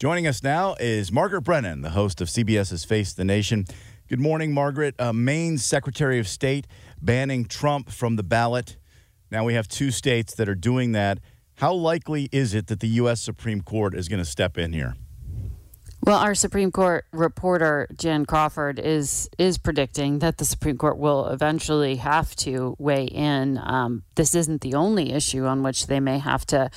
Joining us now is Margaret Brennan, the host of CBS's Face the Nation. Good morning, Margaret. Uh, Maine's Secretary of State banning Trump from the ballot. Now we have two states that are doing that. How likely is it that the U.S. Supreme Court is going to step in here? Well, our Supreme Court reporter Jan Crawford is is predicting that the Supreme Court will eventually have to weigh in. Um, this isn't the only issue on which they may have to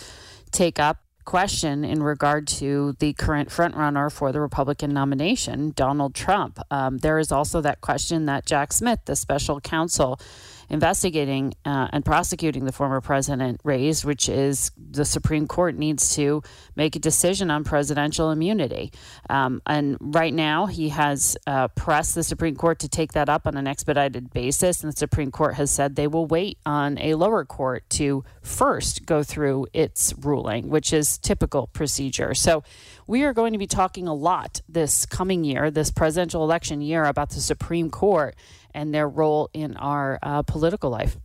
take up question in regard to the current frontrunner for the Republican nomination, Donald Trump. Um, there is also that question that Jack Smith, the special counsel investigating uh, and prosecuting the former president, raised, which is the Supreme Court needs to make a decision on presidential immunity. Um, and right now, he has uh, pressed the Supreme Court to take that up on an expedited basis. And the Supreme Court has said they will wait on a lower court to first go through its ruling, which is typical procedure. So we are going to be talking a lot this coming year, this presidential election year, about the Supreme Court and their role in our uh, political life.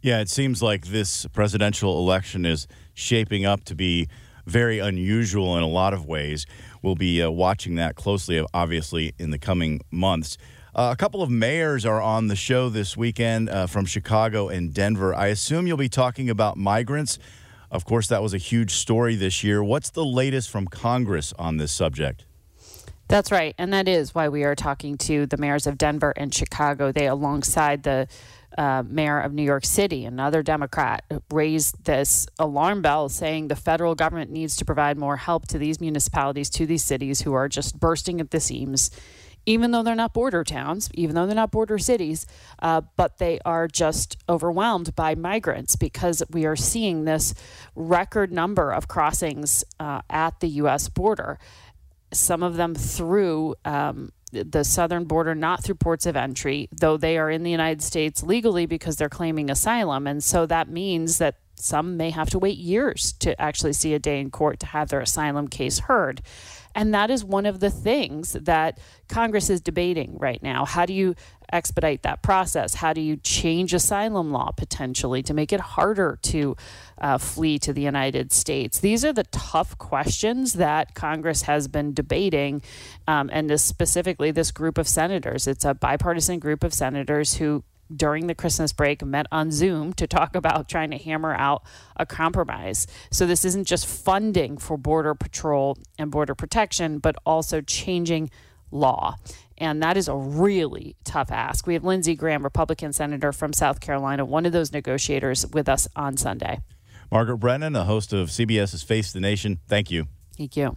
Yeah, it seems like this presidential election is shaping up to be very unusual in a lot of ways. We'll be uh, watching that closely, obviously, in the coming months. Uh, a couple of mayors are on the show this weekend uh, from Chicago and Denver. I assume you'll be talking about migrants. Of course, that was a huge story this year. What's the latest from Congress on this subject? That's right. And that is why we are talking to the mayors of Denver and Chicago. They, alongside the uh, mayor of New York City, another Democrat, raised this alarm bell saying the federal government needs to provide more help to these municipalities, to these cities who are just bursting at the seams, even though they're not border towns, even though they're not border cities, uh, but they are just overwhelmed by migrants because we are seeing this record number of crossings uh, at the U.S. border some of them through um, the southern border, not through ports of entry, though they are in the United States legally because they're claiming asylum. And so that means that some may have to wait years to actually see a day in court to have their asylum case heard. And that is one of the things that Congress is debating right now. How do you expedite that process? How do you change asylum law potentially to make it harder to uh, flee to the United States? These are the tough questions that Congress has been debating, um, and this specifically this group of senators. It's a bipartisan group of senators who during the Christmas break met on Zoom to talk about trying to hammer out a compromise. So this isn't just funding for Border Patrol and Border Protection, but also changing law. And that is a really tough ask. We have Lindsey Graham, Republican senator from South Carolina, one of those negotiators with us on Sunday. Margaret Brennan, the host of CBS's Face the Nation. Thank you. Thank you.